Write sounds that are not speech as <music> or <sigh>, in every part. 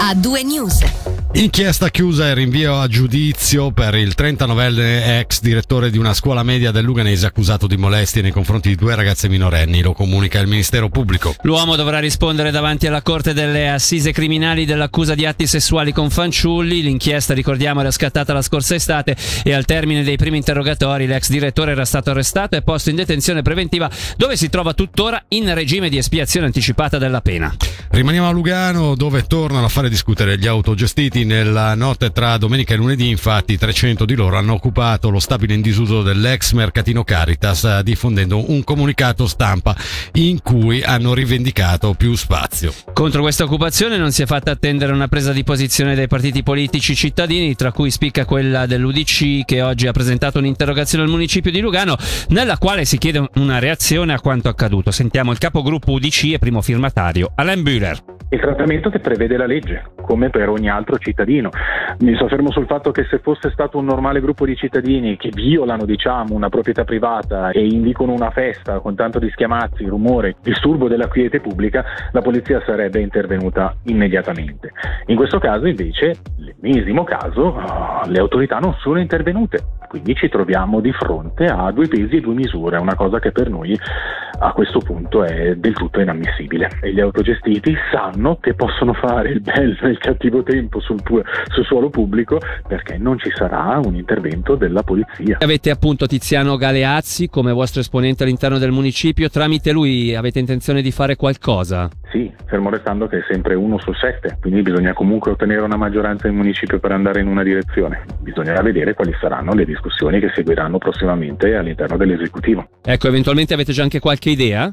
a due news. Inchiesta chiusa e rinvio a giudizio per il 39enne ex direttore di una scuola media del Luganese accusato di molestie nei confronti di due ragazze minorenni, lo comunica il Ministero Pubblico. L'uomo dovrà rispondere davanti alla Corte delle Assise Criminali dell'accusa di atti sessuali con fanciulli. L'inchiesta, ricordiamo, era scattata la scorsa estate e al termine dei primi interrogatori l'ex direttore era stato arrestato e posto in detenzione preventiva dove si trova tuttora in regime di espiazione anticipata della pena. Rimaniamo a Lugano dove tornano a fare discutere gli autogestiti nella notte tra domenica e lunedì, infatti, 300 di loro hanno occupato lo stabile in disuso dell'ex mercatino Caritas, eh, diffondendo un comunicato stampa in cui hanno rivendicato più spazio. Contro questa occupazione non si è fatta attendere una presa di posizione dai partiti politici cittadini, tra cui spicca quella dell'UDC che oggi ha presentato un'interrogazione al municipio di Lugano, nella quale si chiede una reazione a quanto accaduto. Sentiamo il capogruppo UDC e primo firmatario, Alain Bühler il trattamento che prevede la legge, come per ogni altro cittadino. Mi soffermo sul fatto che se fosse stato un normale gruppo di cittadini che violano, diciamo, una proprietà privata e indicano una festa con tanto di schiamazzi, rumore, disturbo della quiete pubblica, la polizia sarebbe intervenuta immediatamente. In questo caso, invece, l'ennesimo caso, le autorità non sono intervenute. Quindi ci troviamo di fronte a due pesi e due misure, una cosa che per noi a questo punto è del tutto inammissibile. E gli autogestiti sanno che possono fare il bello e il cattivo tempo sul, sul suolo pubblico perché non ci sarà un intervento della polizia. Avete appunto Tiziano Galeazzi come vostro esponente all'interno del municipio, tramite lui avete intenzione di fare qualcosa? Sì, fermo restando che è sempre uno su sette, quindi bisogna comunque ottenere una maggioranza in municipio per andare in una direzione. Bisognerà vedere quali saranno le discussioni che seguiranno prossimamente all'interno dell'esecutivo. Ecco, eventualmente avete già anche qualche idea?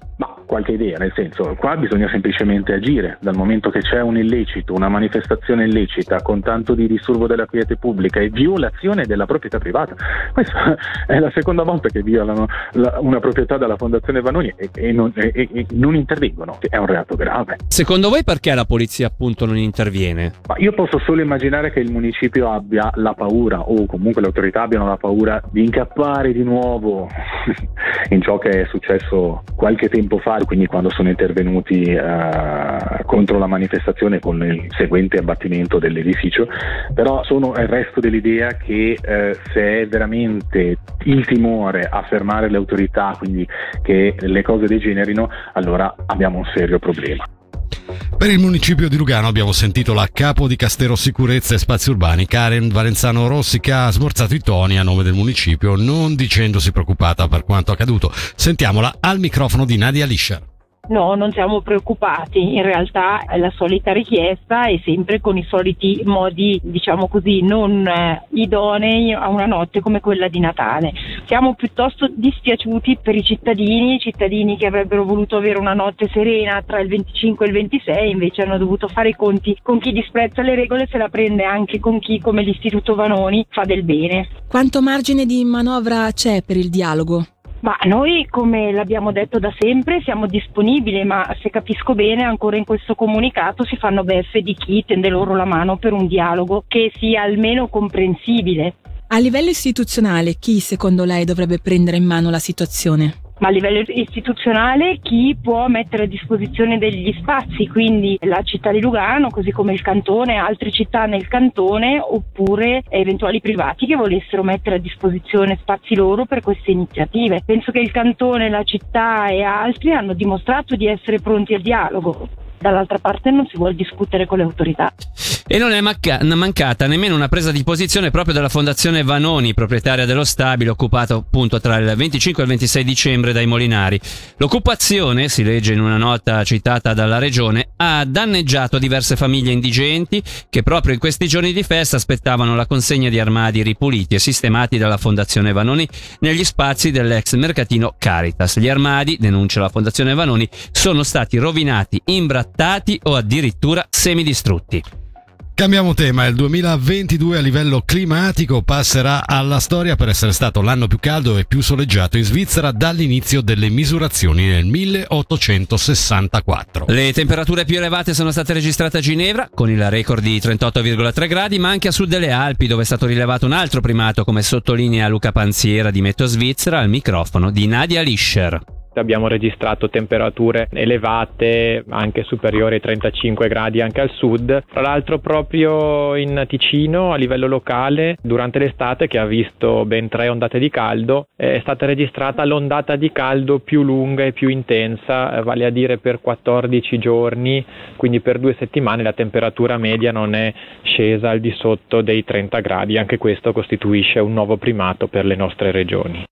Qualche idea, nel senso, qua bisogna semplicemente agire, dal momento che c'è un illecito, una manifestazione illecita con tanto di disturbo della quiete pubblica e violazione della proprietà privata. Questa <laughs> è la seconda volta che violano la, una proprietà della Fondazione Vanoni e, e, non, e, e, non, intervengono, è un reato grave. Secondo voi perché la polizia appunto non interviene? Ma io posso solo immaginare che il municipio abbia la paura o comunque le autorità abbiano la paura di incappare di nuovo <laughs> in ciò che è successo qualche tempo fa quindi quando sono intervenuti eh, contro la manifestazione con il seguente abbattimento dell'edificio, però sono il resto dell'idea che eh, se è veramente il timore a fermare le autorità, quindi che le cose degenerino, allora abbiamo un serio problema. Per il municipio di Lugano abbiamo sentito la capo di Castero Sicurezza e Spazi Urbani, Karen Valenzano Rossi, che ha smorzato i toni a nome del municipio, non dicendosi preoccupata per quanto accaduto. Sentiamola al microfono di Nadia Lischer. No, non siamo preoccupati, in realtà è la solita richiesta e sempre con i soliti modi, diciamo così, non eh, idonei a una notte come quella di Natale. Siamo piuttosto dispiaciuti per i cittadini, i cittadini che avrebbero voluto avere una notte serena tra il 25 e il 26, invece hanno dovuto fare i conti con chi disprezza le regole se la prende anche con chi, come l'Istituto Vanoni, fa del bene. Quanto margine di manovra c'è per il dialogo? Ma noi, come l'abbiamo detto da sempre, siamo disponibili, ma se capisco bene, ancora in questo comunicato si fanno beffe di chi tende loro la mano per un dialogo che sia almeno comprensibile. A livello istituzionale, chi secondo lei dovrebbe prendere in mano la situazione? Ma a livello istituzionale chi può mettere a disposizione degli spazi, quindi la città di Lugano, così come il cantone, altre città nel cantone, oppure eventuali privati che volessero mettere a disposizione spazi loro per queste iniziative. Penso che il cantone, la città e altri hanno dimostrato di essere pronti al dialogo dall'altra parte non si vuole discutere con le autorità. E non è manca- mancata nemmeno una presa di posizione proprio dalla Fondazione Vanoni, proprietaria dello stabile occupato appunto tra il 25 e il 26 dicembre dai Molinari. L'occupazione, si legge in una nota citata dalla regione, ha danneggiato diverse famiglie indigenti che proprio in questi giorni di festa aspettavano la consegna di armadi ripuliti e sistemati dalla Fondazione Vanoni negli spazi dell'ex mercatino Caritas. Gli armadi, denuncia la Fondazione Vanoni, sono stati rovinati, imbrattati o addirittura semidistrutti. Cambiamo tema, il 2022 a livello climatico passerà alla storia per essere stato l'anno più caldo e più soleggiato in Svizzera dall'inizio delle misurazioni nel 1864. Le temperature più elevate sono state registrate a Ginevra con il record di 38,3 gradi, ma anche a sud delle Alpi dove è stato rilevato un altro primato come sottolinea Luca Panziera di Meteo Svizzera al microfono di Nadia Lischer. Abbiamo registrato temperature elevate, anche superiori ai 35 gradi anche al sud. Tra l'altro proprio in Ticino a livello locale durante l'estate che ha visto ben tre ondate di caldo è stata registrata l'ondata di caldo più lunga e più intensa, vale a dire per 14 giorni, quindi per due settimane la temperatura media non è scesa al di sotto dei 30 gradi, anche questo costituisce un nuovo primato per le nostre regioni.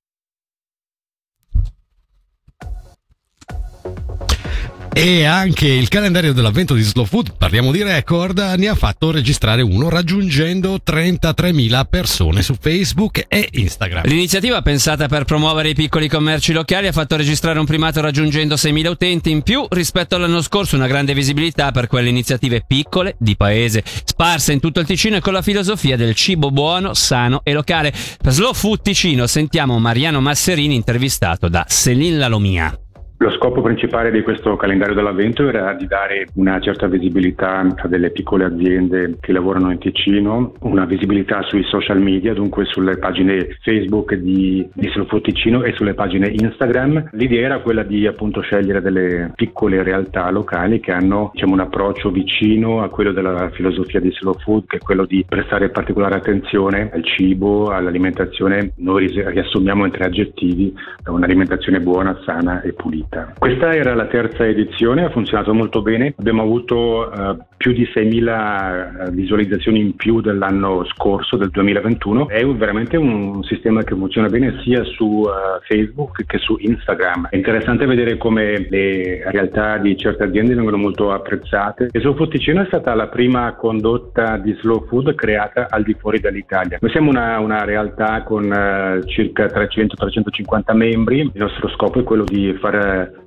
E anche il calendario dell'avvento di Slow Food, parliamo di record, ne ha fatto registrare uno raggiungendo 33.000 persone su Facebook e Instagram. L'iniziativa pensata per promuovere i piccoli commerci locali ha fatto registrare un primato raggiungendo 6.000 utenti in più rispetto all'anno scorso, una grande visibilità per quelle iniziative piccole, di paese, sparse in tutto il Ticino e con la filosofia del cibo buono, sano e locale. Per Slow Food Ticino sentiamo Mariano Masserini intervistato da Selin Lalomia. Lo scopo principale di questo calendario dell'avvento era di dare una certa visibilità a delle piccole aziende che lavorano in Ticino, una visibilità sui social media, dunque sulle pagine Facebook di, di Slow Ticino e sulle pagine Instagram. L'idea era quella di appunto scegliere delle piccole realtà locali che hanno diciamo, un approccio vicino a quello della filosofia di Slow Food, che è quello di prestare particolare attenzione al cibo, all'alimentazione. Noi riassumiamo in tre aggettivi un'alimentazione buona, sana e pulita vita. Questa era la terza edizione, ha funzionato molto bene, abbiamo avuto uh, più di 6.000 eh, visualizzazioni in più dell'anno scorso, del 2021. È veramente un sistema che funziona bene sia su uh, Facebook che su Instagram. È interessante vedere come le realtà di certe aziende vengono molto apprezzate. E Slow Food Ticino è stata la prima condotta di slow food creata al di fuori dall'Italia. Noi siamo una, una realtà con uh, circa 300-350 membri, il nostro scopo è quello di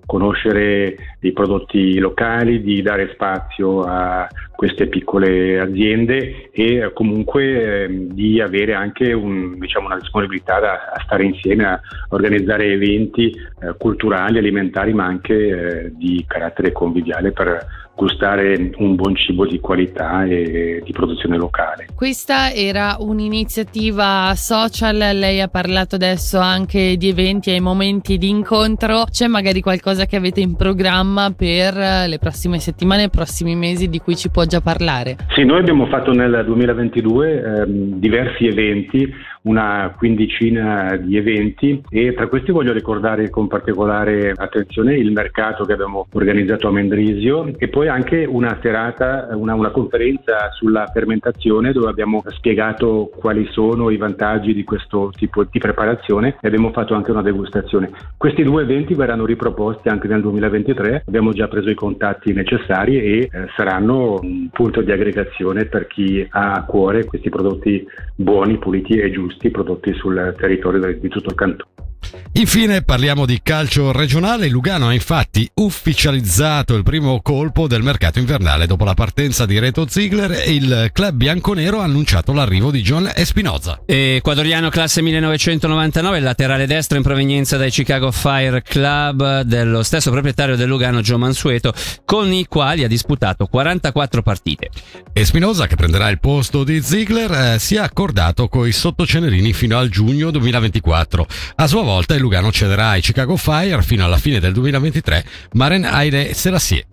conoscere i prodotti locali, di dare spazio a queste piccole aziende e comunque eh, di avere anche un, diciamo, una disponibilità da, a stare insieme, a organizzare eventi eh, culturali, alimentari ma anche eh, di carattere conviviale per gustare un buon cibo di qualità e di produzione locale. Questa era un'iniziativa social, lei ha parlato adesso anche di eventi e momenti di incontro, c'è magari qualcosa che avete in programma per le prossime settimane, i prossimi mesi di cui ci può già parlare? Sì, noi abbiamo fatto nel 2022 ehm, diversi eventi, una quindicina di eventi e tra questi voglio ricordare con particolare attenzione il mercato che abbiamo organizzato a Mendrisio e poi anche una serata, una, una conferenza sulla fermentazione dove abbiamo spiegato quali sono i vantaggi di questo tipo di preparazione e abbiamo fatto anche una degustazione. Questi due eventi verranno riproposti anche nel 2023, abbiamo già preso i contatti necessari e eh, saranno un punto di aggregazione per chi ha a cuore questi prodotti buoni, puliti e giusti prodotti sul territorio di tutto il cantone. Infine parliamo di calcio regionale. Lugano ha infatti ufficializzato il primo colpo del mercato invernale dopo la partenza di Reto Ziegler il club bianconero ha annunciato l'arrivo di John Espinoza. Ecuadoriano classe 1999, laterale destro in provenienza dai Chicago Fire Club dello stesso proprietario del Lugano Joe Mansueto, con i quali ha disputato 44 partite. Espinoza, che prenderà il posto di Ziegler, eh, si è accordato coi sottocenerini fino al giugno 2024. A sua volta il Lugano cederà ai Chicago Fire fino alla fine del 2023 Maren Aire Selassie.